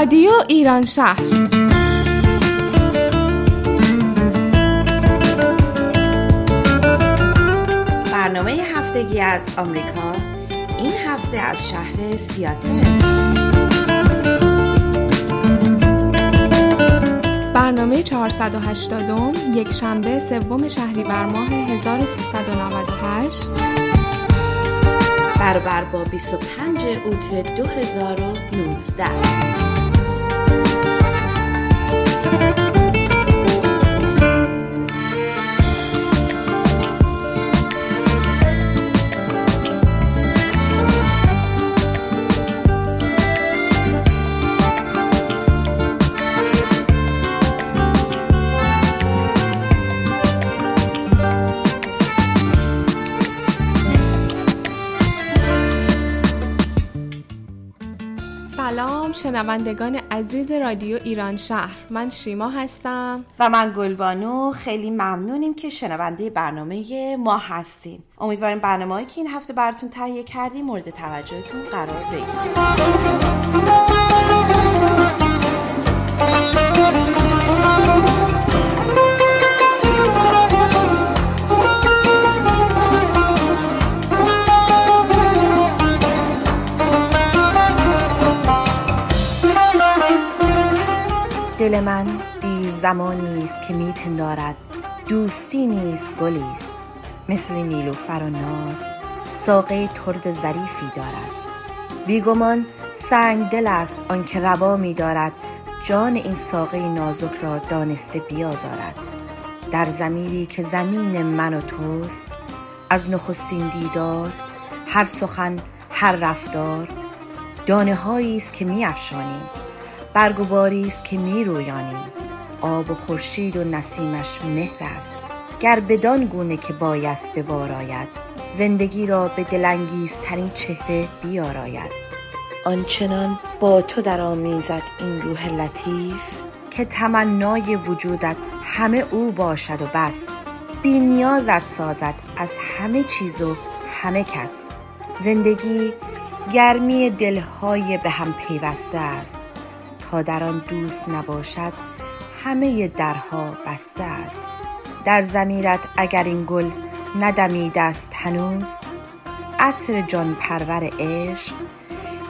رادیو ایران شهر. برنامه هفتگی از آمریکا این هفته از شهر سیاتل. برنامه 480 یک شنبه سوم شهریور ماه 1398 برابر با 25 اوت 2019 سلام شنوندگان عزیز رادیو ایران شهر. من شیما هستم. و من گلبانو. خیلی ممنونیم که شنونده برنامه ما هستین. امیدواریم برنامه هایی که این هفته براتون تهیه کردیم مورد توجهتون قرار بگیره دل من دیر زمانی است که میپندارد دوستی نیز گلی است. مثل نیلوفر و ناز ساقه ترد ظریفی دارد. بیگمان سنگ دل است آنکه روا میدارد جان این ساقه نازک را دانسته بیازارد. در زمینی که زمین من و توست از نخستین دیدار هر سخن هر رفتار دانه است که میافشانیم برگ و باری است که می رویانیم. آب و خورشید و نسیمش مهر است. گر بدان گونه که بایست به بار آید زندگی را به دلانگیزترین چهره بیاراید. آنچنان با تو در آمیزد این روح لطیف. که تمنای وجودت همه او باشد و بس. بی نیازت سازد از همه چیز و همه کس. زندگی گرمی دلهای به هم پیوسته است. تا در آن دوست نباشد همه درها بسته است. در زمیرت اگر این گل ندمیده است هنوز عطر جان پرور عشق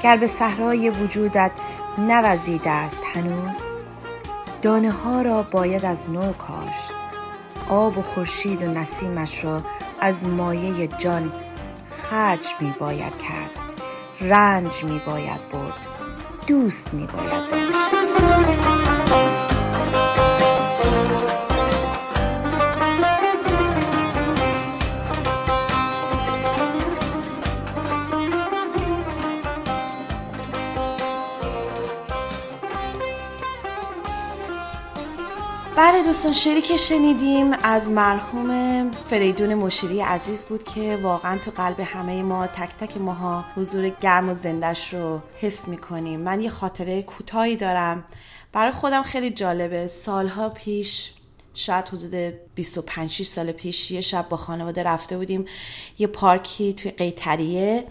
گر به صحرای وجودت نوزیده است هنوز دانه ها را باید از نو کاشت. آب و خورشید و نسیمش را از مایه جان خرج می باید کرد رنج می باید برد. دوست می باید داشت. بله دوستان شعری که شنیدیم از مرحوم فریدون مشیری عزیز بود که واقعا تو قلب همه ما تک تک ماها حضور گرم و زندش رو حس می‌کنیم. من یه خاطره کوتاهی دارم. برای خودم خیلی جالبه. سالها پیش شاید حدود 25 سال پیش یه شب با خانواده رفته بودیم یه پارکی توی قیتریه.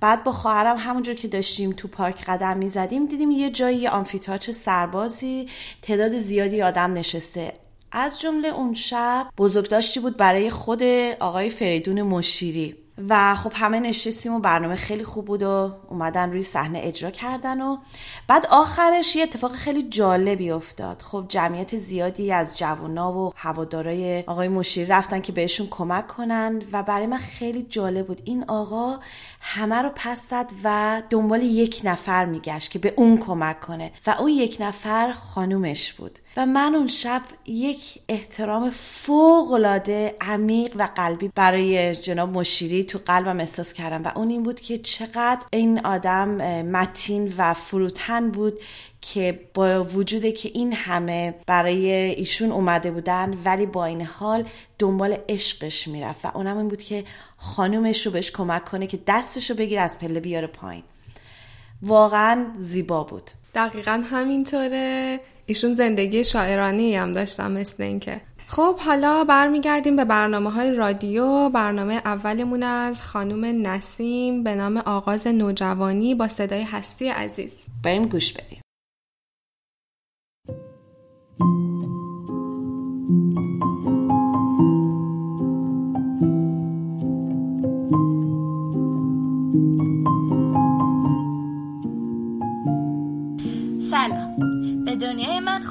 بعد با خواهرم همونجور که داشتیم تو پارک قدم می‌زدیم دیدیم یه جایی یه آمفیتئاتر سربازی تعداد زیادی آدم نشسته. از جمله اون شب بزرگداشتی بود برای خود آقای فریدون مشیری. و خب همه نشستیم و برنامه خیلی خوب بود و اومدن روی صحنه اجرا کردن و بعد آخرش یه اتفاق خیلی جالبی افتاد. خب جمعیت زیادی از جوانا و هوادارای آقای مشیری رفتن که بهشون کمک کنن و برای من خیلی جالب بود. این آقا همه رو پس زد و دنبال یک نفر میگشت که به اون کمک کنه. و اون یک نفر خانومش بود. و من اون شب یک احترام فوق العاده عمیق و قلبی برای جناب مشیری تو قلبم احساس کردم. و اون این بود که چقدر این آدم متین و فروتن بود که با وجود که این همه برای ایشون اومده بودن ولی با این حال دنبال عشقش می‌رفت و اونم این بود که خانومش رو بهش کمک کنه که دستش رو بگیره از پله بیاره پایین. واقعا زیبا بود. دقیقا همینطوره. ایشون زندگی شاعرانی هم داشتم مثل اینکه. خب حالا برمیگردیم به برنامه های رادیو. برنامه اولمون از خانم نسیم به نام آغاز نوجوانی با صدای هستی عزیز. بریم گوش بدیم.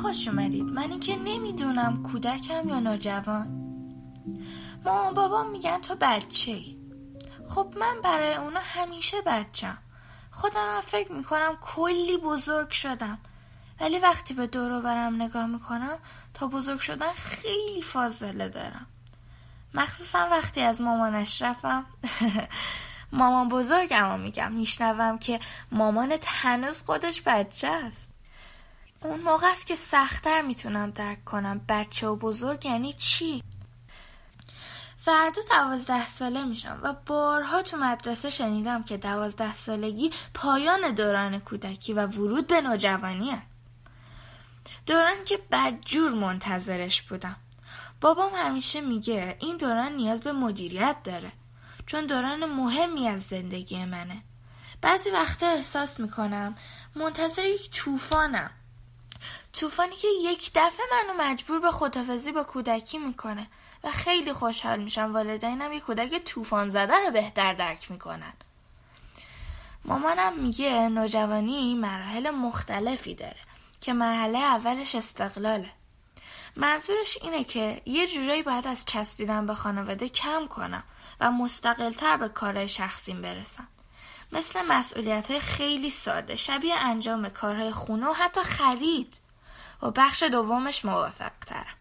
خوش اومدید. من اینکه نمی‌دونم کودکم یا نوجوان. مامان بابام میگن تو بچه ای. خب من برای اونا همیشه بچم. خودم هم فکر می‌کنم کلی بزرگ شدم. ولی وقتی به دور برم نگاه می‌کنم تا بزرگ شدن خیلی فاصله دارم. مخصوصا وقتی از مامانش رفتم. مامان بزرگم میگم. میشنوم که مامانت هنوز خودش بچه است. اون موقع است که سختتر می‌تونم درک کنم. بچه و بزرگ یعنی چی؟ فردا دوازده ساله میشم و بارها تو مدرسه شنیدم که دوازده سالگی پایان دوران کودکی و ورود به نوجوانیه دوران که بدجور منتظرش بودم. بابام همیشه میگه این دوران نیاز به مدیریت داره چون دوران مهمی از زندگی منه. بعضی وقتا احساس می‌کنم منتظر یک طوفانم. طوفانی که یک دفعه منو مجبور به خدافزی با کودکی می‌کنه و خیلی خوشحال میشم والدینم یک کودک طوفان زده رو بهتر درک می‌کنن. مامانم میگه نوجوانی مراحل مختلفی داره که مرحله اولش استقلاله. منظورش اینه که یه جورایی باید از چسبیدن به خانواده کم کنم و مستقلتر به کارهای شخصیم برسم. مثل مسئولیت های خیلی ساده شبیه انجام کارهای خونه و حتی خرید. و بخش دومش موافق ترم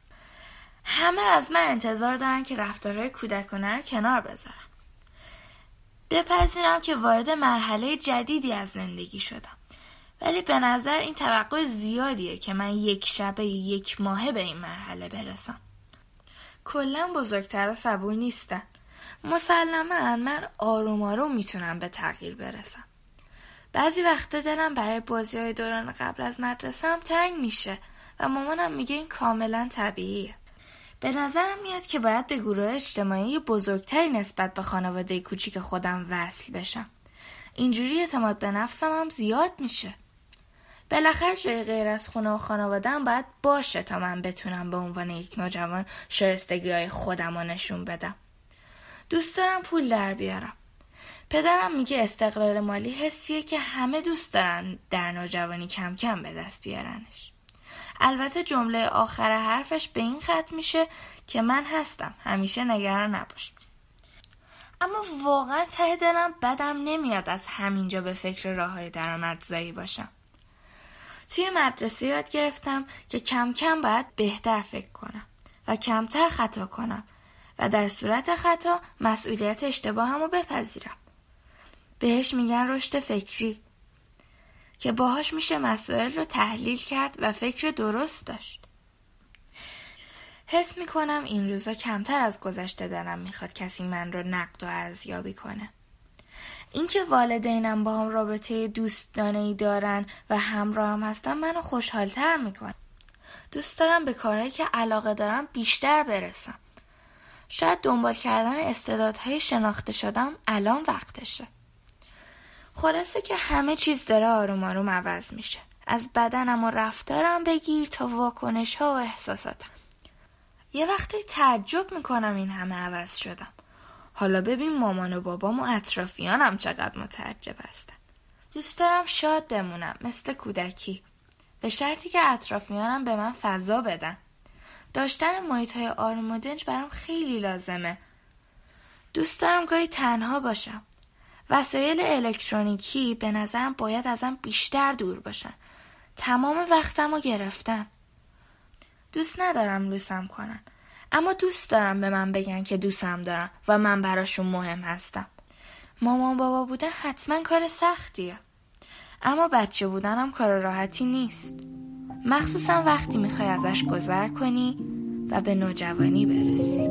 همه از من انتظار دارن که رفتارهای کودکانه رو کنار بذارم. بپذیرم که وارد مرحله جدیدی از زندگی شدم. ولی به نظر این توقع زیادیه که من یک شبه یک ماهه به این مرحله برسم. کلا بزرگتر صبور نیستن. مسلما من آروم آروم می‌تونم به تغییر برسم. بعضی وقتا دلم برای بازی های دوران قبل از مدرسه هم تنگ میشه و مامانم میگه این کاملا طبیعیه. به نظرم میاد که باید به گروه اجتماعی بزرگتری نسبت به خانواده کوچیک خودم وصل بشم. اینجوری اعتماد به نفسم هم زیاد میشه. بالاخره جای غیر از خونه و خانوادم باید باشه تا من بتونم به عنوان یک نوجوان شایستگی های خودم رو نشون بدم. دوست دارم پول در بیارم. پدرم میگه استقلال مالی حسیه که همه دوست دارن در نوجوانی کم کم به دست بیارنش. البته جمله آخر حرفش به این ختم میشه که من هستم. همیشه نگران نباش. اما واقعا ته دلم بدم نمیاد از همینجا به فکر راه های درآمدزایی باشم. توی مدرسه یاد گرفتم که کم کم باید بهتر فکر کنم و کمتر خطا کنم و در صورت خطا مسئولیت اشتباهم رو بپذیرم. بهش میگن رشد فکری که باهاش میشه مسائل رو تحلیل کرد و فکر درست داشت. حس می‌کنم این روزا کمتر از گذشته دلم می‌خواد کسی من رو نقد و ارزیابی کنه. اینکه والدینم با هم رابطه دوستانه ای دارن و همراه هم هستن منو خوشحالتر میکن دوست دارم به کارهایی که علاقه دارم بیشتر برسم. شاید دنبال کردن استعدادهای شناخته شدم الان وقتشه. خلاصه که همه چیز داره آروم آروم عوض میشه. از بدنم و رفتارم بگیر تا واکنش ها و احساساتم. یه وقتی تعجب می‌کنم این همه عوض شدم. حالا ببین مامان و بابام و اطرافیانم چقدر متعجب هستن. دوست دارم شاد بمونم مثل کودکی. به شرطی که اطرافیانم به من فضا بدن. داشتن محیط های آروم و دنج برام خیلی لازمه. دوست دارم گاهی تنها باشم. وسایل الکترونیکی به نظرم باید ازم بیشتر دور باشن. تمام وقتم رو گرفتن دوست ندارم لوسم کنن. اما دوست دارم به من بگن که دوستم دارم و من براشون مهم هستم. مامان بابا بودن حتما کار سختیه. اما بچه بودنم کار راحتی نیست. مخصوصا وقتی می‌خوای ازش گذر کنی و به نوجوانی برسی.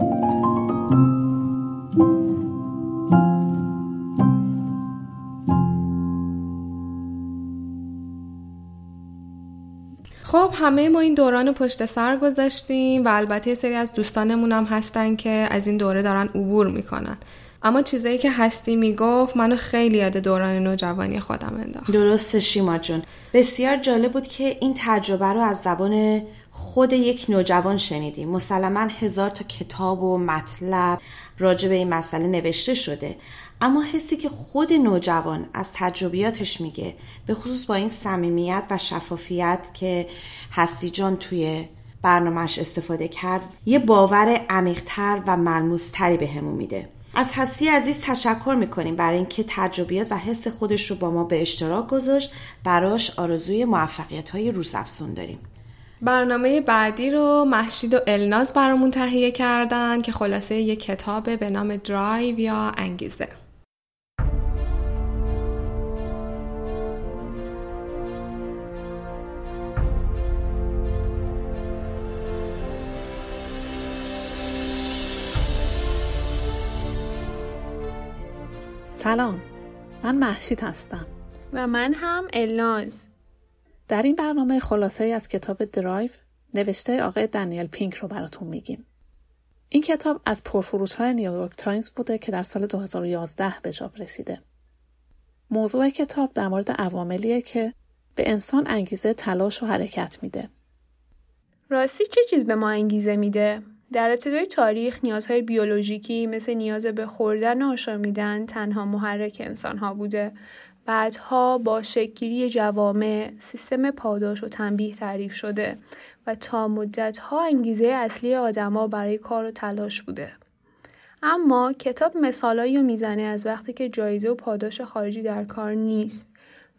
خب همه ما این دوران پشت سر گذاشتیم و البته سری از دوستانمون هم هستن که از این دوره دارن عبور می‌کنن. اما چیزایی که هستی می‌گفت منو خیلی یاد دوران نوجوانی خودم انداخت. درست شیما جون. بسیار جالب بود که این تجربه رو از زبان خود یک نوجوان شنیدیم. مسلما هزار تا کتاب و مطلب راجع به این مسئله نوشته شده. اما حسی که خود نوجوان از تجربیاتش میگه به خصوص با این صمیمیت و شفافیت که هستی جان توی برنامهش استفاده کرد یه باور عمیقتر و ملموستری به همون میده. از هستی عزیز تشکر می‌کنیم برای اینکه تجربیات و حس خودش رو با ما به اشتراک گذاشت. براش آرزوی موفقیت های روزافزون داریم. برنامه بعدی رو محشید و الناز برامون تهیه کردن که خلاصه یک کتاب به نام درایو یا انگیزه. سلام. من مهشید هستم. و من هم الناز. در این برنامه خلاصه از کتاب درایو نوشته آقای دنیل پینک رو براتون میگیم. این کتاب از پرفروش های نیویورک تایمز بوده که در سال 2011 به چاپ رسیده. موضوع کتاب در مورد عواملیه که به انسان انگیزه تلاش و حرکت میده. راستی چه چیز به ما انگیزه میده؟ در ابتدای تاریخ نیازهای بیولوژیکی مثل نیاز به خوردن و آشامیدن تنها محرک انسانها بوده. بعدها با شکلی جوامع سیستم پاداش و تنبیه تعریف شده و تا مدتها انگیزه اصلی آدما برای کار و تلاش بوده. اما کتاب مثالایی رو می‌زنه از وقتی که جایزه و پاداش خارجی در کار نیست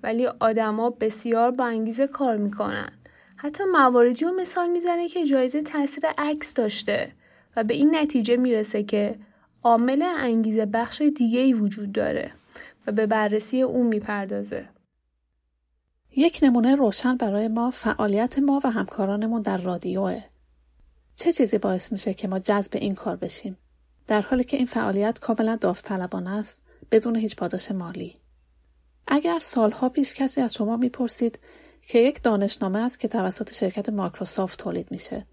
ولی آدما بسیار با انگیزه کار می‌کنن. حتی مواردی رو مثال می‌زنه که جایزه تاثیر عکس داشته و به این نتیجه می‌رسه که عامل انگیزه بخش دیگه ای وجود داره و به بررسی اون می‌پردازه. یک نمونه روشن برای ما فعالیت ما و همکارانمون در رادیوه. چه چیزی باعث میشه که ما جذب این کار بشیم؟ در حالی که این فعالیت کاملا داوطلبانه است بدون هیچ پاداش مالی. اگر سالها پیش کسی از شما می‌پرسید که یک دانشنامه است که توسط شرکت مایکروسافت تولید میشه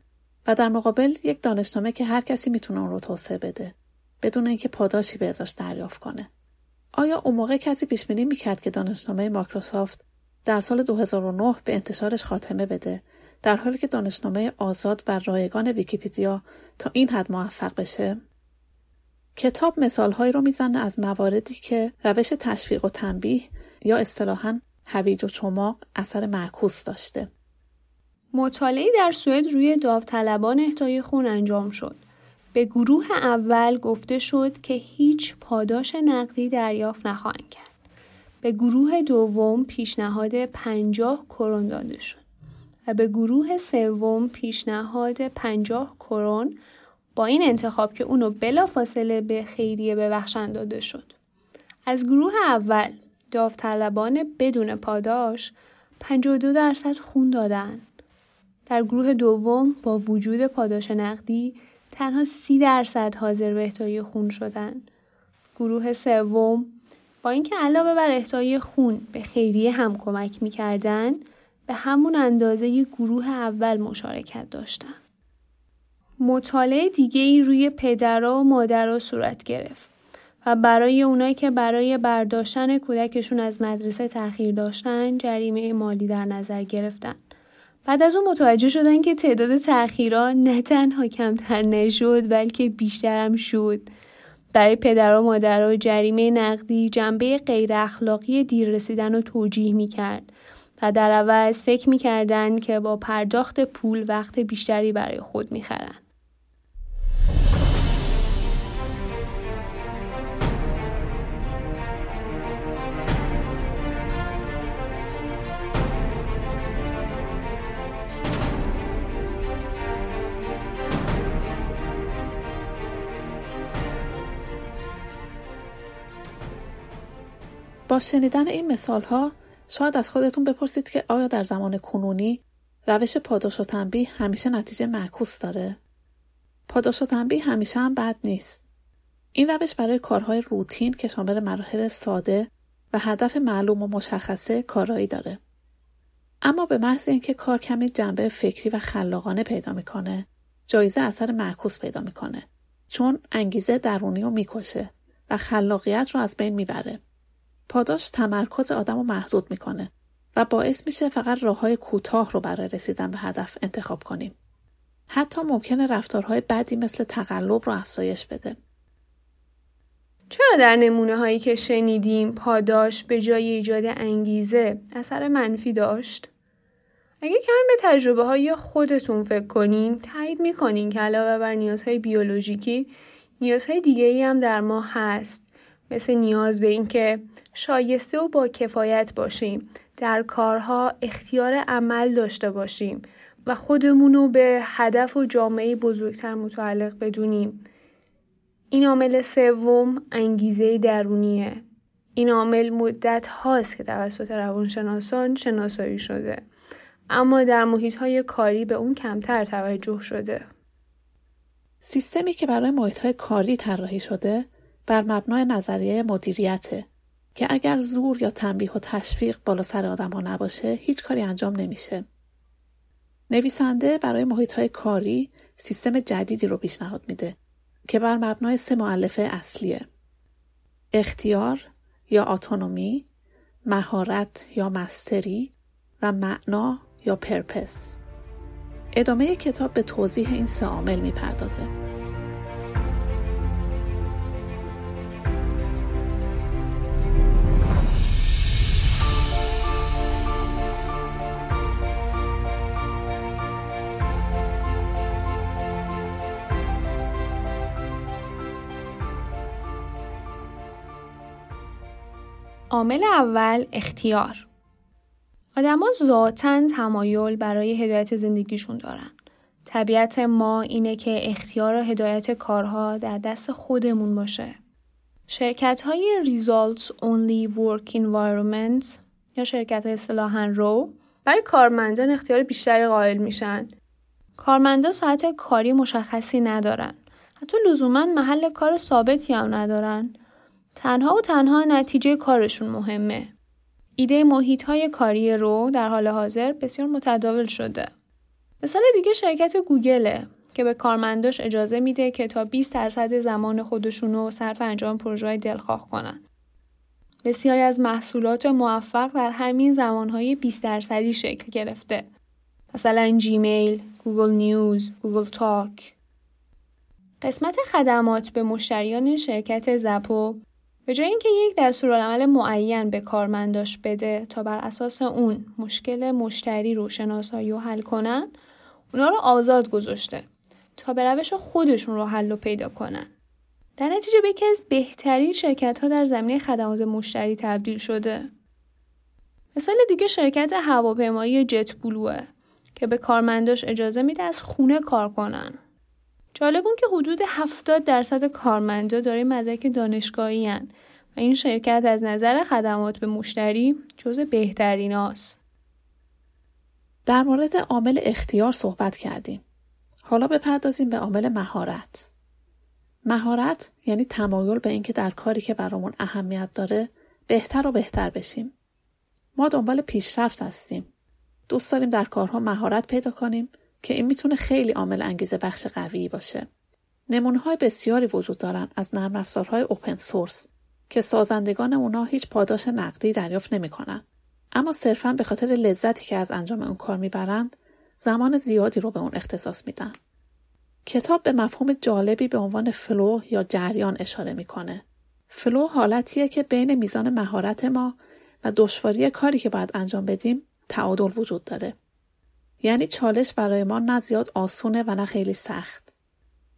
و در مقابل یک دانشنامه که هر کسی می‌تونه اون رو توسعه بده بدون اینکه پاداشی به ازاش دریافت کنه. آیا اون موقع کسی پیش بینی می‌کرد که دانشنامه مایکروسافت در سال 2009 به انتشارش خاتمه بده در حالی که دانشنامه آزاد و رایگان ویکیپیدیا تا این حد موفق بشه؟ کتاب مثالهایی رو می‌زنه از مواردی که روش تشویق و تنبیه یا اصطلاحا هویج و چماق اثر معکوس داشته. مطالعه در سوئد روی داوطلبان اهدای خون انجام شد. به گروه اول گفته شد که هیچ پاداش نقدی دریافت نخواهند کرد. به گروه دوم پیشنهاد پنجاه کرون داده شد و به گروه سوم پیشنهاد پنجاه کرون با این انتخاب که اونو بلافاصله به خیریه ببخشند داده شد. از گروه اول داوطلبان بدون پاداش 52 درصد خون دادن. در گروه دوم با وجود پاداش نقدی تنها 30 درصد حاضر به خون شدند. گروه سوم با اینکه علاوه بر اهدای خون به خیریه هم کمک می‌کردن به همون اندازه گروه اول مشارکت داشتن. مطالعه دیگه ای روی پدرها و مادرها صورت گرفت. و برای اونایی که برای برداشتن کودکشون از مدرسه تأخیر داشتن جریمه مالی در نظر گرفتن. بعد از اون متوجه شدن که تعداد تأخیرها نه تنها کمتر نشد بلکه بیشترم شد. برای پدر و مادر و جریمه نقدی جنبه غیر اخلاقی دیر رسیدن رو توجیه می کرد و در عوض فکر می کردن که با پرداخت پول وقت بیشتری برای خود می خرن. با شنیدن این مثال ها شاید از خودتون بپرسید که آیا در زمان کنونی روش پاداش و تنبیه همیشه نتیجه معکوس داره؟ پاداش و تنبیه همیشه هم بد نیست. این روش برای کارهای روتین که شامل مراحل ساده و هدف معلوم و مشخصه کارایی داره. اما به محض اینکه کار کمی جنبه فکری و خلاقانه پیدا می‌کنه، جایزه اثر معکوس پیدا می‌کنه. چون انگیزه درونی رو می‌کشه و خلاقیت رو از بین می‌بره. پاداش تمرکز آدم رو محدود می‌کنه و باعث میشه فقط راه های کوتاه رو برای رسیدن به هدف انتخاب کنیم. حتی ممکنه رفتارهای بدی مثل تقلب رو افزایش بده. چرا در نمونه هایی که شنیدیم پاداش به جای ایجاد انگیزه اثر منفی داشت؟ اگه کمی به تجربه های خودتون فکر کنین تایید می‌کنین که علاوه بر نیازهای بیولوژیکی نیازهای دیگه ای هم در ما هست مثل نیاز به اینکه شایسته و با کفایت باشیم. در کارها اختیار عمل داشته باشیم و خودمون رو به هدف و جامعه بزرگتر متعلق بدونیم. این عامل سوم انگیزه درونیه. این عامل مدت هاست که توسط روانشناسان شناسایی شده. اما در محیط های کاری به اون کمتر توجه شده. سیستمی که برای محیط های کاری طراحی شده بر مبنای نظریه مدیریته. که اگر زور یا تنبیه و تشویق بالا سر آدم ها نباشه هیچ کاری انجام نمیشه. نویسنده برای محیط های کاری سیستم جدیدی رو پیشنهاد میده که بر مبنای سه معلفه اصلیه. اختیار یا اتونومی، مهارت یا مستری و معنا یا پرپس. ادامه کتاب به توضیح این سه عامل می‌پردازه. عامل اول اختیار آدما ذاتا تمایل برای هدایت زندگیشون دارن. طبیعت ما اینه که اختیار و هدایت کارها در دست خودمون باشه. شرکت های Results Only Work Environment یا شرکت های اصطلاحا رو برای کارمندان اختیار بیشتری قائل میشن. کارمندا ساعت کاری مشخصی ندارن. حتی لزوما محل کار ثابتی هم ندارن. تنها و تنها نتیجه کارشون مهمه. ایده محیط های کاری ROWE در حال حاضر بسیار متداول شده. مثال دیگه شرکت گوگله که به کارمنداش اجازه میده که تا 20 درصد زمان خودشون رو صرف انجام پروژه دلخواه کنن. بسیاری از محصولات موفق در همین زمانهای 20 درصدی شکل گرفته. مثلا Gmail، Google News، Google Talk. قسمت خدمات به مشتریان شرکت زپو به جای اینکه یک دستورالعمل معین به کارمنداش بده تا بر اساس اون مشکل مشتری رو شناسایی و حل کنن اونا رو آزاد گذاشته تا به روش خودشون رو حل و پیدا کنن. در نتیجه به یکی از بهترین شرکت ها در زمینه خدمات مشتری تبدیل شده. مثال دیگه شرکت هواپیمایی جت بلوه که به کارمنداش اجازه میده از خونه کار کنن. جالب اون که حدود 70 درصد کارمندا داره مدرک دانشگاهی هن و این شرکت از نظر خدمات به مشتری جز بهترین هاست. در مورد عامل اختیار صحبت کردیم. حالا بپردازیم به عامل مهارت. مهارت یعنی تمایل به اینکه در کاری که برامون اهمیت داره بهتر و بهتر بشیم. ما دنبال پیشرفت هستیم. دوست داریم در کارها مهارت پیدا کنیم که این می‌تونه خیلی عامل انگیزه بخش قوی باشه. نمونه های بسیاری وجود دارن از نرم افزارهای اوپن سورس که سازندگان اونا هیچ پاداش نقدی دریافت نمی‌کنن. اما صرفا به خاطر لذتی که از انجام اون کار می‌برند زمان زیادی رو به اون اختصاص میدن. کتاب به مفهوم جالبی به عنوان فلو یا جریان اشاره می‌کنه. فلو حالتیه که بین میزان مهارت ما و دشواری کاری که باید انجام بدیم تعادل وجود داره. یعنی چالش برای ما نه زیاد آسونه و نه خیلی سخت.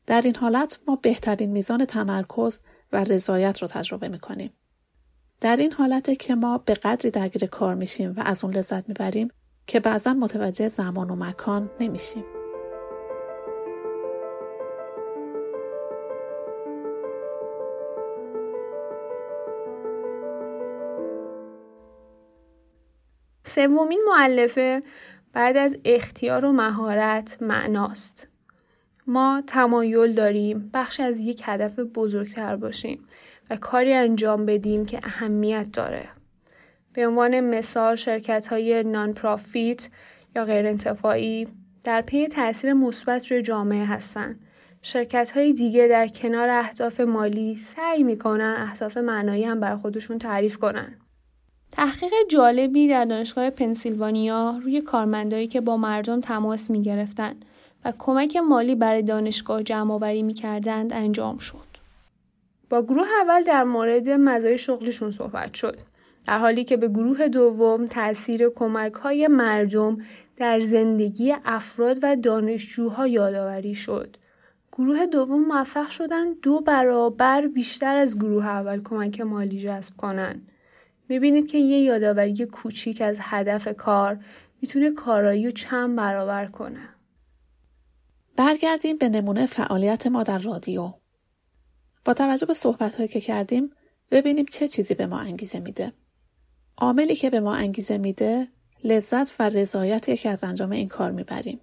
در این حالت ما بهترین میزان تمرکز و رضایت رو تجربه می‌کنیم. در این حالت که ما به قدری درگیر کار میشیم و از اون لذت می‌بریم که بعضا متوجه زمان و مکان نمیشیم. سومین معلفه بعد از اختیار و مهارت معناست. ما تمایل داریم بخش از یک هدف بزرگتر باشیم و کاری انجام بدیم که اهمیت داره. به عنوان مثال شرکت های نان پرافیت یا غیر انتفاعی در پی تاثیر مثبت روی جامعه هستند. شرکت های دیگه در کنار اهداف مالی سعی می‌کنن اهداف معنایی هم بر خودشون تعریف کنن. تحقیق جالبی در دانشگاه پنسیلوانیا روی کارمندایی که با مردم تماس می گرفتن و کمک مالی برای دانشگاه جمع آوری انجام شد. با گروه اول در مورد مزایای شغلشون صحبت شد. در حالی که به گروه دوم تاثیر کمک های مردم در زندگی افراد و دانشجوها یادآوری شد. گروه دوم موفق شدن دو برابر بیشتر از گروه اول کمک مالی جذب کنند. می‌بینید که یه یادآوری کوچیک از هدف کار می‌تونه کارایی رو چند برابر کنه. برگردیم به نمونه فعالیت ما در رادیو. با توجه به صحبت که کردیم ببینیم چه چیزی به ما انگیزه میده. عاملی که به ما انگیزه میده لذت و رضایتی که از انجام این کار می‌بریم.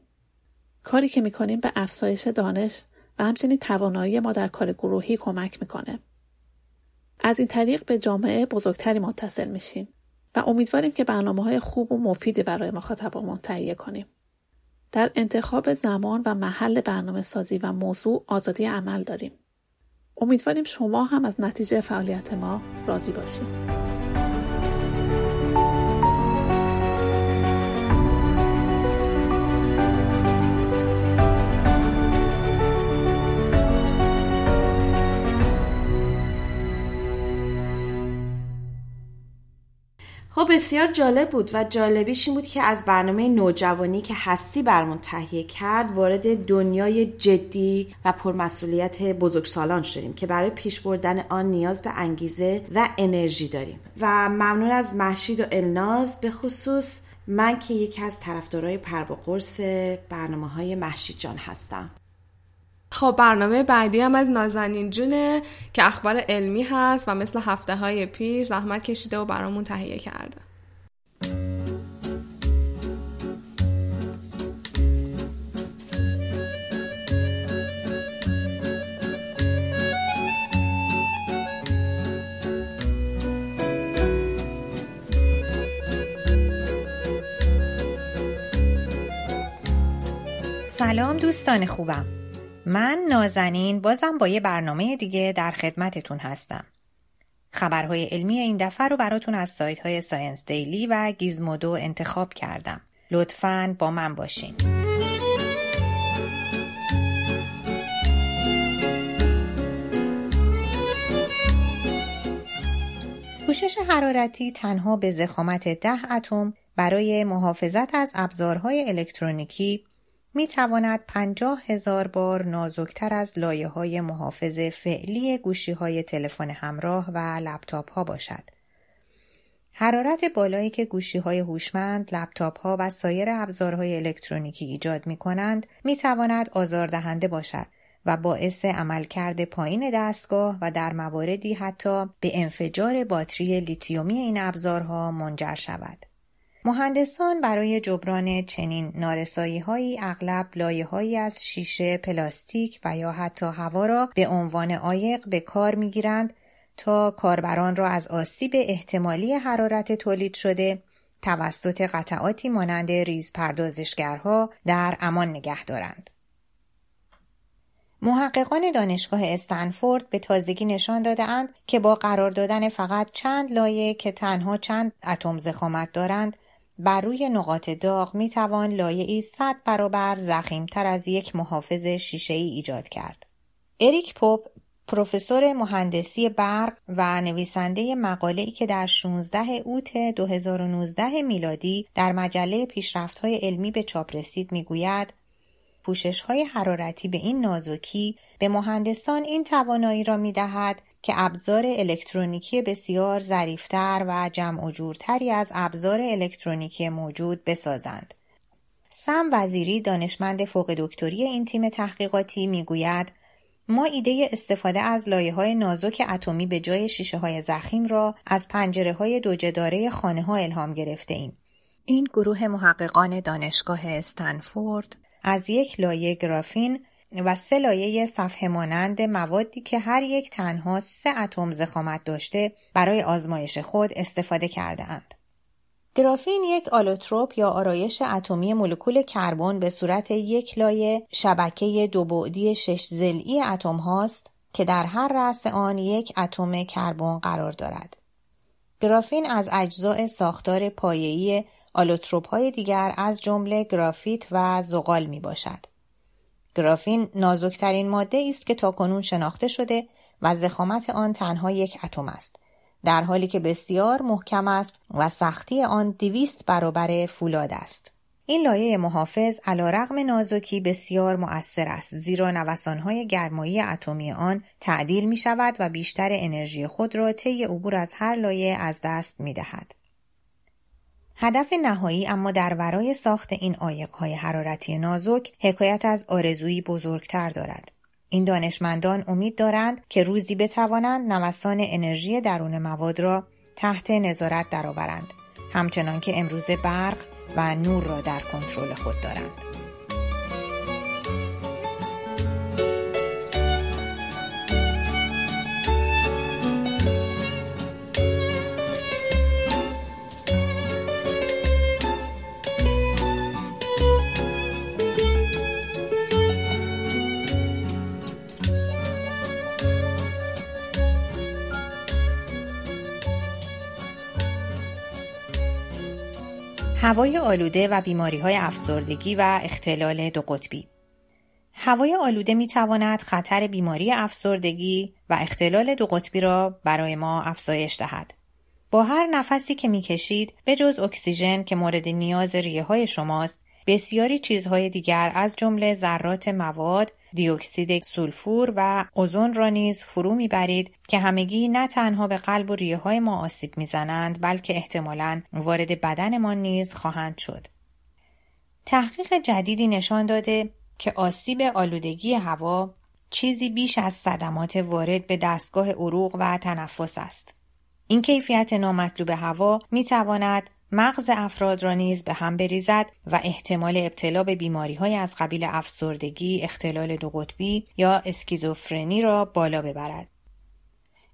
کاری که می‌کنیم به افزایش دانش و همچنین توانایی ما در کار گروهی کمک می‌کنه. از این طریق به جامعه بزرگتری متصل میشیم و امیدواریم که برنامه های خوب و مفیدی برای مخاطبمون تهیه کنیم. در انتخاب زمان و محل برنامه سازی و موضوع آزادی عمل داریم. امیدواریم شما هم از نتیجه فعالیت ما راضی باشید. خب بسیار جالب بود و جالبیش این بود که از برنامه نوجوانی که هستی برمون تهیه کرد وارد دنیای جدی و پرمسئولیت بزرگسالان شدیم که برای پیش بردن آن نیاز به انگیزه و انرژی داریم. و ممنون از محشید و الناز به خصوص من که یکی از طرفدارای پر و برنامه های محشید جان هستم. خب برنامه بعدی هم از نازنین جونه که اخبار علمی هست و مثل هفته های پیش زحمت کشیده و برامون تهیه کرده. سلام دوستان خوبم. من نازنین بازم با یه برنامه دیگه در خدمتتون هستم. خبرهای علمی این دفعه رو براتون از سایت های Science Daily و Gizmodo انتخاب کردم. لطفاً با من باشین. پوشش حرارتی تنها به ضخامت ده اتم برای محافظت از ابزارهای الکترونیکی می تواند پنجاه هزار بار نازکتر از لایه های محافظ فعلی گوشی های تلفن همراه و لپتاپ ها باشد. حرارت بالایی که گوشی های هوشمند، لپتاپ ها و سایر ابزارهای الکترونیکی ایجاد می کنند می تواند آزاردهنده باشد و باعث عملکرد پایین دستگاه و در مواردی حتی به انفجار باتری لیتیومی این ابزارها منجر شود. مهندسان برای جبران چنین نارسایی هایی اغلب لایه هایی از شیشه، پلاستیک و یا حتی هوا را به عنوان عایق به کار می گیرند تا کاربران را از آسیب احتمالی حرارت تولید شده توسط قطعاتی مانند ریز پردازشگرها در امان نگه دارند. محققان دانشگاه استنفورد به تازگی نشان دادهاند که با قرار دادن فقط چند لایه که تنها چند اتم زخامت دارند بر روی نقاط داغ می توان لایه 100 برابر زخیمتر از یک محافظ شیشه ای ایجاد کرد. اریک پوپ پروفسور مهندسی برق و نویسنده مقاله‌ای که در 16 اوت 2019 میلادی در مجله پیشرفت‌های علمی به چاپ رسید می‌گوید پوشش های حرارتی به این نازکی به مهندسان این توانایی را می دهد که ابزار الکترونیکی بسیار ظریفتر و جمع و جورتری از ابزار الکترونیکی موجود بسازند. سم وزیری دانشمند فوق دکتری این تیم تحقیقاتی می‌گوید ما ایده استفاده از لایه های نازک اتمی به جای شیشه های زخیم را از پنجره های دوجداره خانه ها الهام گرفته ایم. این گروه محققان دانشگاه استنفورد از یک لایه گرافین و سه لایه صفحه مانند موادی که هر یک تنها سه اتم زخامت داشته برای آزمایش خود استفاده کرده اند. گرافین یک آلوتروپ یا آرایش اتمی مولکول کربن به صورت یک لایه شبکه دو بعدی شش ضلعی اتم هاست که در هر رأس آن یک اتم کربن قرار دارد. گرافین از اجزای ساختار پایه‌ای آلوتروپ های دیگر از جمله گرافیت و زغال می باشد. گرافین نازکترین ماده است که تاکنون شناخته شده و ضخامت آن تنها یک اتم است در حالی که بسیار محکم است و سختی آن دویست برابر فولاد است این لایه محافظ علا رقم نازکی بسیار مؤثر است زیرا نوسانهای گرمایی اتمی آن تعدیل می شود و بیشتر انرژی خود را طی عبور از هر لایه از دست می دهد. هدف نهایی اما در ورای ساخت این آیقهای حرارتی نازک حکایت از آرزویی بزرگتر دارد. این دانشمندان امید دارند که روزی بتوانند نوسان انرژی درون مواد را تحت نظارت درآورند همچنان که امروزه برق و نور را در کنترل خود دارند. هوای آلوده و بیماری های افسردگی و اختلال دو قطبی هوای آلوده می تواند خطر بیماری افسردگی و اختلال دو قطبی را برای ما افزایش دهد. با هر نفسی که می کشید به جز اکسیژن که مورد نیاز ریه های شماست بسیاری چیزهای دیگر از جمله ذرات مواد دیوکسید سولفور و اوزون را نیز فرو می‌برید که همگی نه تنها به قلب و ریه های ما آسیب می‌زنند بلکه احتمالا وارد بدن ما نیز خواهند شد. تحقیق جدیدی نشان داده که آسیب آلودگی هوا چیزی بیش از صدمات وارد به دستگاه عروق و تنفس است. این کیفیت نامطلوب هوا می تواند مغز افراد را نیز به هم بریزد و احتمال ابتلا به بیماری های از قبیل افسردگی، اختلال دو قطبی یا اسکیزوفرنی را بالا ببرد.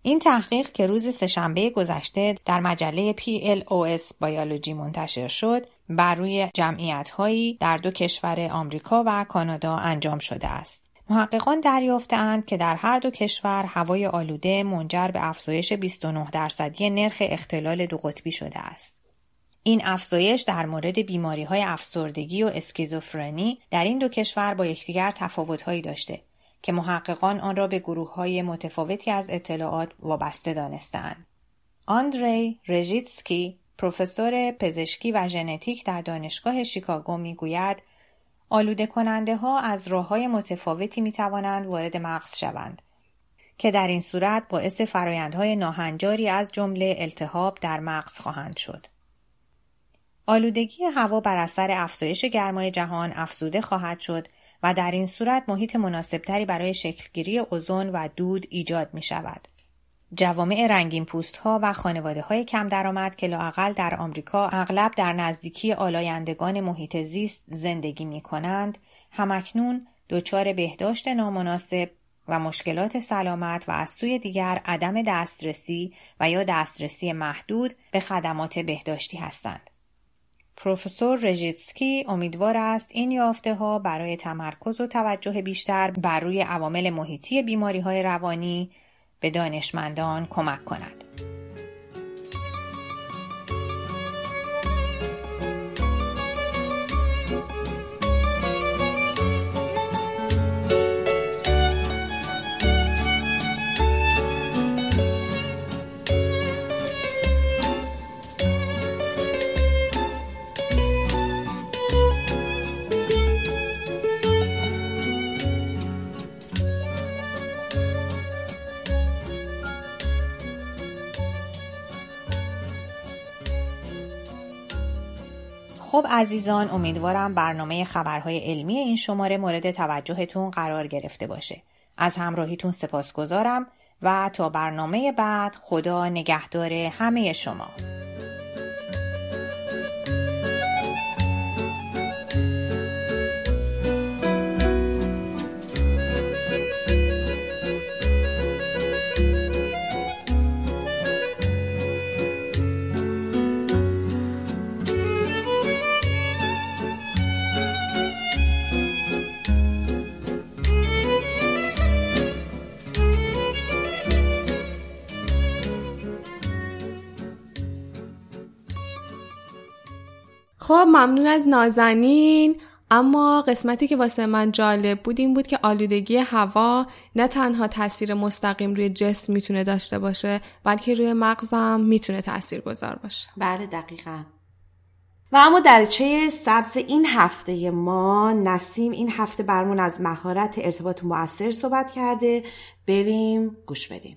این تحقیق که روز سهشنبه گذشته در مجله PLOS بایولوژی منتشر شد بر روی جمعیت هایی در دو کشور آمریکا و کانادا انجام شده است. محققان دریافتند که در هر دو کشور هوای آلوده منجر به افزایش 29 درصدی نرخ اختلال دو قطبی شده است. این افزایش در مورد بیماری های افسردگی و اسکیزوفرنی در این دو کشور با یکدیگر تفاوتهایی داشته که محققان آن را به گروه های متفاوتی از اطلاعات وابسته دانستند. آندری رژیتسکی پروفسور پزشکی و ژنتیک در دانشگاه شیکاگو می‌گوید آلوده کننده ها از راه های متفاوتی می توانند وارد مغز شوند که در این صورت باعث فرایندهای ناهنجاری از جمله التهاب در مغز خواهند شد. آلودگی هوا بر اثر افزایش گرمای جهان افزوده خواهد شد و در این صورت محیط مناسبتری برای شکلگیری اوزون و دود ایجاد می شود. جوامع رنگین پوست ها و خانواده های کم درآمد که لاقل در آمریکا اغلب در نزدیکی آلایندگان محیط زیست زندگی می کنند، همکنون دچار بهداشت نامناسب و مشکلات سلامت و از سوی دیگر عدم دسترسی و یا دسترسی محدود به خدمات بهداشتی هستند. پروفسور رژیتسکی امیدوار است این یافته ها برای تمرکز و توجه بیشتر بر روی عوامل محیطی بیماری های روانی به دانشمندان کمک کند. عزیزان امیدوارم برنامه خبرهای علمی این شماره مورد توجهتون قرار گرفته باشه. از همراهیتون سپاسگزارم و تا برنامه بعد خدا نگهدار همه شما. خب ممنون از نازنین. اما قسمتی که واسه من جالب بود این بود که آلودگی هوا نه تنها تاثیر مستقیم روی جسم می‌تونه داشته باشه بلکه روی مغزم می‌تونه تاثیر گذار باشه. بله دقیقا. و اما درچه سبز این هفته ما نسیم این هفته برمون از مهارت ارتباط مؤثر صحبت کرده. بریم گوش بدیم.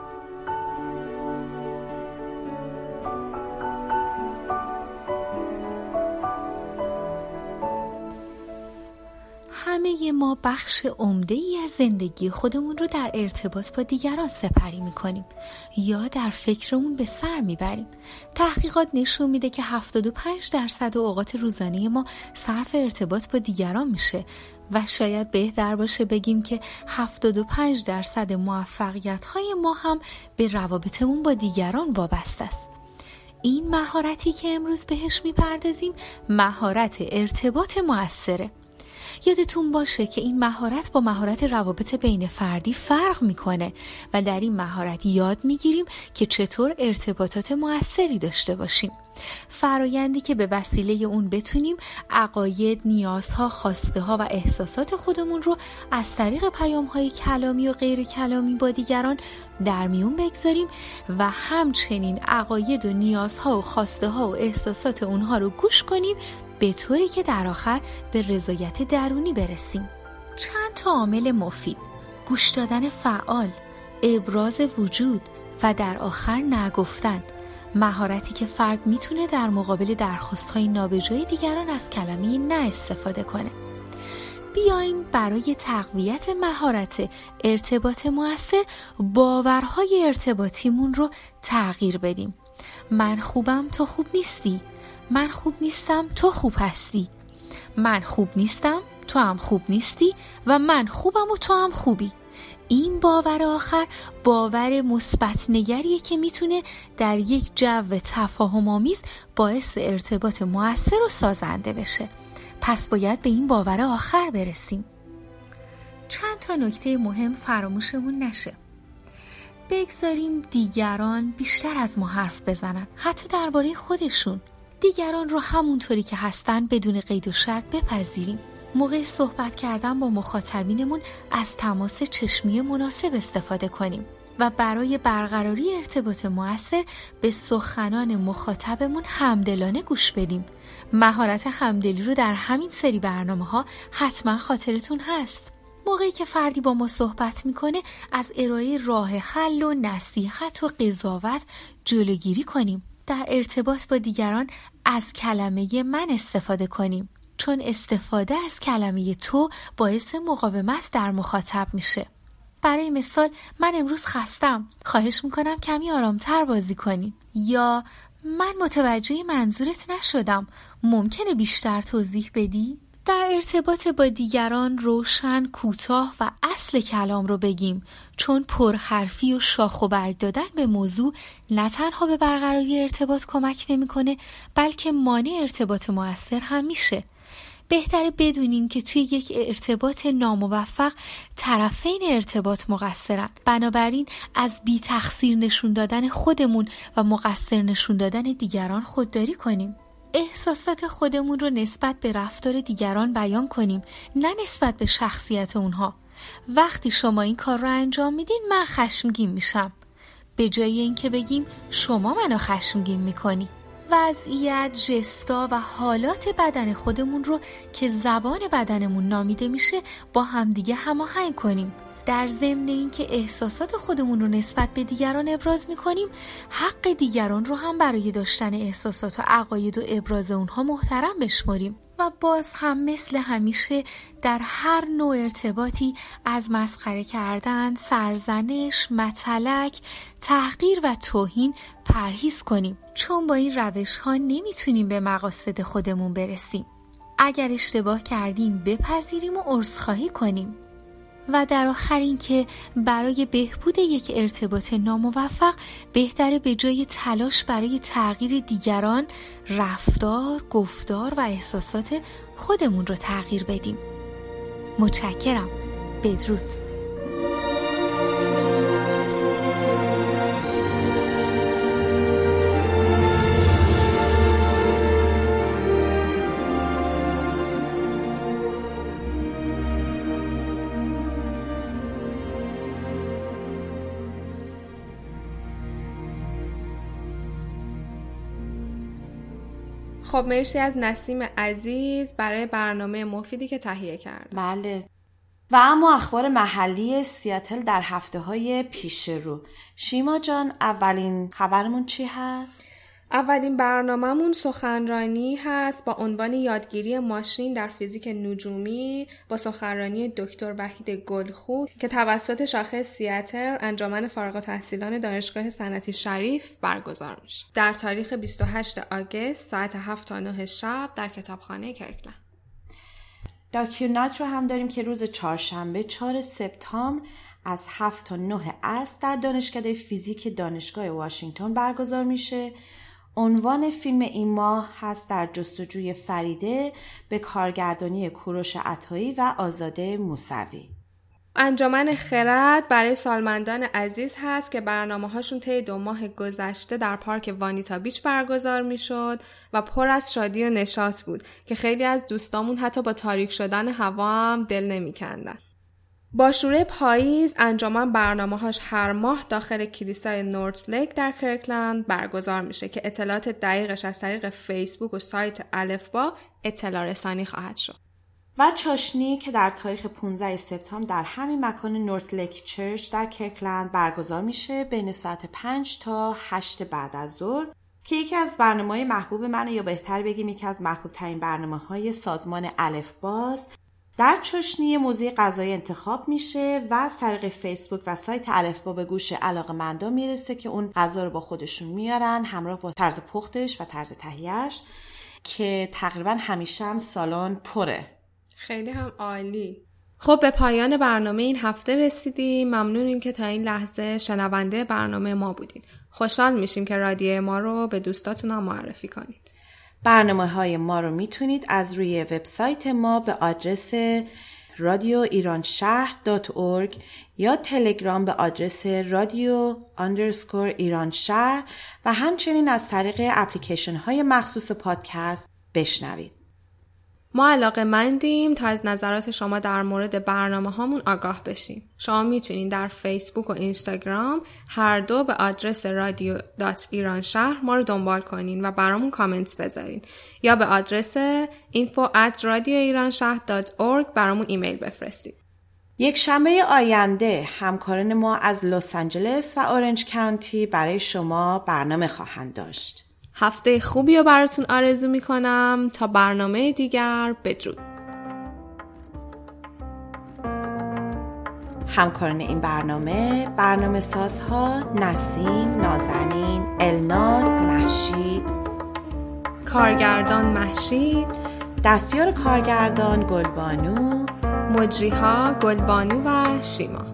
ما بخش عمده ای از زندگی خودمون رو در ارتباط با دیگران سپری می‌کنیم یا در فکرمون به سر می‌بریم. تحقیقات نشون میده که 75 درصد اوقات روزانه ما صرف ارتباط با دیگران میشه و شاید بهتر باشه بگیم که 75 درصد موفقیت های ما هم به روابطمون با دیگران وابسته است. این مهارتی که امروز بهش می‌پردازیم مهارت ارتباط موثره یادتون باشه که این مهارت با مهارت روابط بین فردی فرق می‌کنه و در این مهارت یاد می‌گیریم که چطور ارتباطات موثری داشته باشیم. فرایندی که به وسیله اون بتونیم عقاید، نیازها، خواسته ها و احساسات خودمون رو از طریق پیام های کلامی و غیر کلامی با دیگران در میون بگذاریم و همچنین عقاید و نیازها و خواسته ها و احساسات اونها رو گوش کنیم به طوری که در آخر به رضایت درونی برسیم. چند تا عامل مفید. گوش دادن فعال ابراز وجود و در آخر نگفتن. مهارتی که فرد می‌تونه در مقابل درخواست های نابجای دیگران از کلمه نه استفاده کنه. بیاین برای تقویت مهارت ارتباط موثر باورهای ارتباطیمون رو تغییر بدیم. من خوبم تو خوب نیستی؟ من خوب نیستم تو خوب هستی. من خوب نیستم تو هم خوب نیستی و من خوبم و تو هم خوبی. این باور آخر باور مثبت نگریه که می‌تونه در یک جو تفاهم آمیز باعث ارتباط موثر و سازنده بشه. پس باید به این باور آخر برسیم. چند تا نکته مهم فراموشمون نشه. بگذاریم دیگران بیشتر از ما حرف بزنن حتی درباره خودشون. دیگران رو همونطوری که هستن بدون قید و شرط بپذیریم. موقع صحبت کردن با مخاطبینمون از تماس چشمی مناسب استفاده کنیم و برای برقراری ارتباط موثر به سخنان مخاطبمون همدلانه گوش بدیم. مهارت همدلی رو در همین سری برنامه ها حتما خاطرتون هست. موقعی که فردی با ما صحبت می‌کنه از ارائه راه حل و نصیحت و قضاوت جلوگیری کنیم. در ارتباط با دیگران از کلمه من استفاده کنیم. چون استفاده از کلمه تو باعث مقاومت در مخاطب میشه. برای مثال من امروز خستم. خواهش می‌کنم کمی آرامتر بازی کنی یا من متوجه منظورت نشدم. ممکنه بیشتر توضیح بدی؟ در ارتباط با دیگران روشن، کوتاه و اصل کلام رو بگیم. چون پرحرفی و شاخ و برگ دادن به موضوع نه تنها به برقراری ارتباط کمک نمی‌کنه بلکه مانع ارتباط موثر هم میشه. بهتره بدونیم که توی یک ارتباط ناموفق طرفین ارتباط مقصرن. بنابراین از بی تقصیر نشون دادن خودمون و مقصر نشون دادن دیگران خودداری کنیم. احساسات خودمون رو نسبت به رفتار دیگران بیان کنیم نه نسبت به شخصیت اونها. وقتی شما این کار رو انجام میدین من خشمگین میشم. به جای اینکه بگیم شما منو خشمگین می‌کنی. وضعیت، جستا و حالات بدن خودمون رو که زبان بدنمون نامیده میشه با همدیگه هماهنگ کنیم. در ضمن اینکه احساسات خودمون رو نسبت به دیگران ابراز می‌کنیم حق دیگران رو هم برای داشتن احساسات و عقاید و ابراز اونها محترم بشماریم و باز هم مثل همیشه در هر نوع ارتباطی از مسخره کردن، سرزنش، متلک، تحقیر و توهین پرهیز کنیم چون با این روش ها نمی‌تونیم به مقاصد خودمون برسیم. اگر اشتباه کردیم بپذیریم و عذرخواهی کنیم. و در آخر اینکه برای بهبود یک ارتباط ناموفق بهتره به جای تلاش برای تغییر دیگران رفتار، گفتار و احساسات خودمون رو تغییر بدیم. متشکرم. بدرود. خب مرسی از نسیم عزیز برای برنامه مفیدی که تهیه کرد. بله. و اما اخبار محلی سیاتل در هفته های پیش رو. شیما جان اولین خبرمون چی هست؟ اولین برنامهمون سخنرانی هست با عنوان یادگیری ماشین در فیزیک نجومی با سخنرانی دکتر وحید گلخو که توسط شاخه سیاتل انجمن فارغ التحصیلان دانشگاه صنعتی شریف برگزار میشه. در تاریخ 28 آگست ساعت 7 تا 9 شب در کتابخانه کرکلن داکیونات رو هم داریم که روز چهارشنبه 4 سپتامبر از 7 تا 9 است در دانشکده فیزیک دانشگاه واشنگتن برگزار میشه. عنوان فیلم این ماه هست در جستجوی فریده به کارگردانی کوروش عطایی و آزاده موسوی انجمن خرد برای سالمندان عزیز هست که برنامه هاشون طی دو ماه گذشته در پارک وانیتا بیچ برگزار می شد و پر از شادی و نشاط بود که خیلی از دوستامون حتی با تاریک شدن هوا هم دل نمی کندن. با شروع پاییز انجمن برنامه هاش هر ماه داخل کلیسای Northlake در Kirkland برگزار میشه که اطلاعات دقیقش از طریق فیسبوک و سایت الفبا اطلاع رسانی خواهد شد. و جشنی که در تاریخ 15 سپتامبر در همین مکان Northlake Church در Kirkland برگزار میشه بین ساعت 5 تا 8 بعد از ظهر که یکی از برنامه های محبوب منه یا بهتر بگیم یکی از محبوب ترین برنامه های سازمان الف باز در چشنی موزی غذایی انتخاب میشه و از طریق فیسبوک و سایت الفبا به گوش علاقه مندا می‌رسه که اون غذا رو با خودشون میارن همراه با طرز پختش و طرز تهیهش که تقریبا همیشه هم سالن پره. خیلی هم عالی. خب به پایان برنامه این هفته رسیدیم. ممنونیم که تا این لحظه شنونده برنامه ما بودید. خوشحال میشیم که رادیو ما رو به دوستاتون هم معرفی کنید. برنامه های ما رو می‌تونید از روی وبسایت ما به آدرس رادیو ایران شهر یا تلگرام به آدرس رادیو اندرسکور ایران شهر و همچنین از طریق اپلیکیشن های مخصوص پادکست بشنوید. ما علاقه مندیم تا از نظرات شما در مورد برنامه هامون آگاه بشیم. شما می‌تونین در فیسبوک و اینستاگرام هر دو به آدرس رادیو dot ایران شهر ما رو دنبال کنین و برامون کامنت بذارین یا به آدرس info at برامون ایمیل بفرستید. یک شنبه آینده همکاران ما از لس آنجلس و اورنج کانتی برای شما برنامه خواهند داشت. هفته خوبی رو براتون آرزو می‌کنم. تا برنامه دیگر بدرود. همکاران این برنامه برنامه سازها نسیم، نازنین، الناز، محشید کارگردان محشید دستیار کارگردان گلبانو مجریها گلبانو و شیما.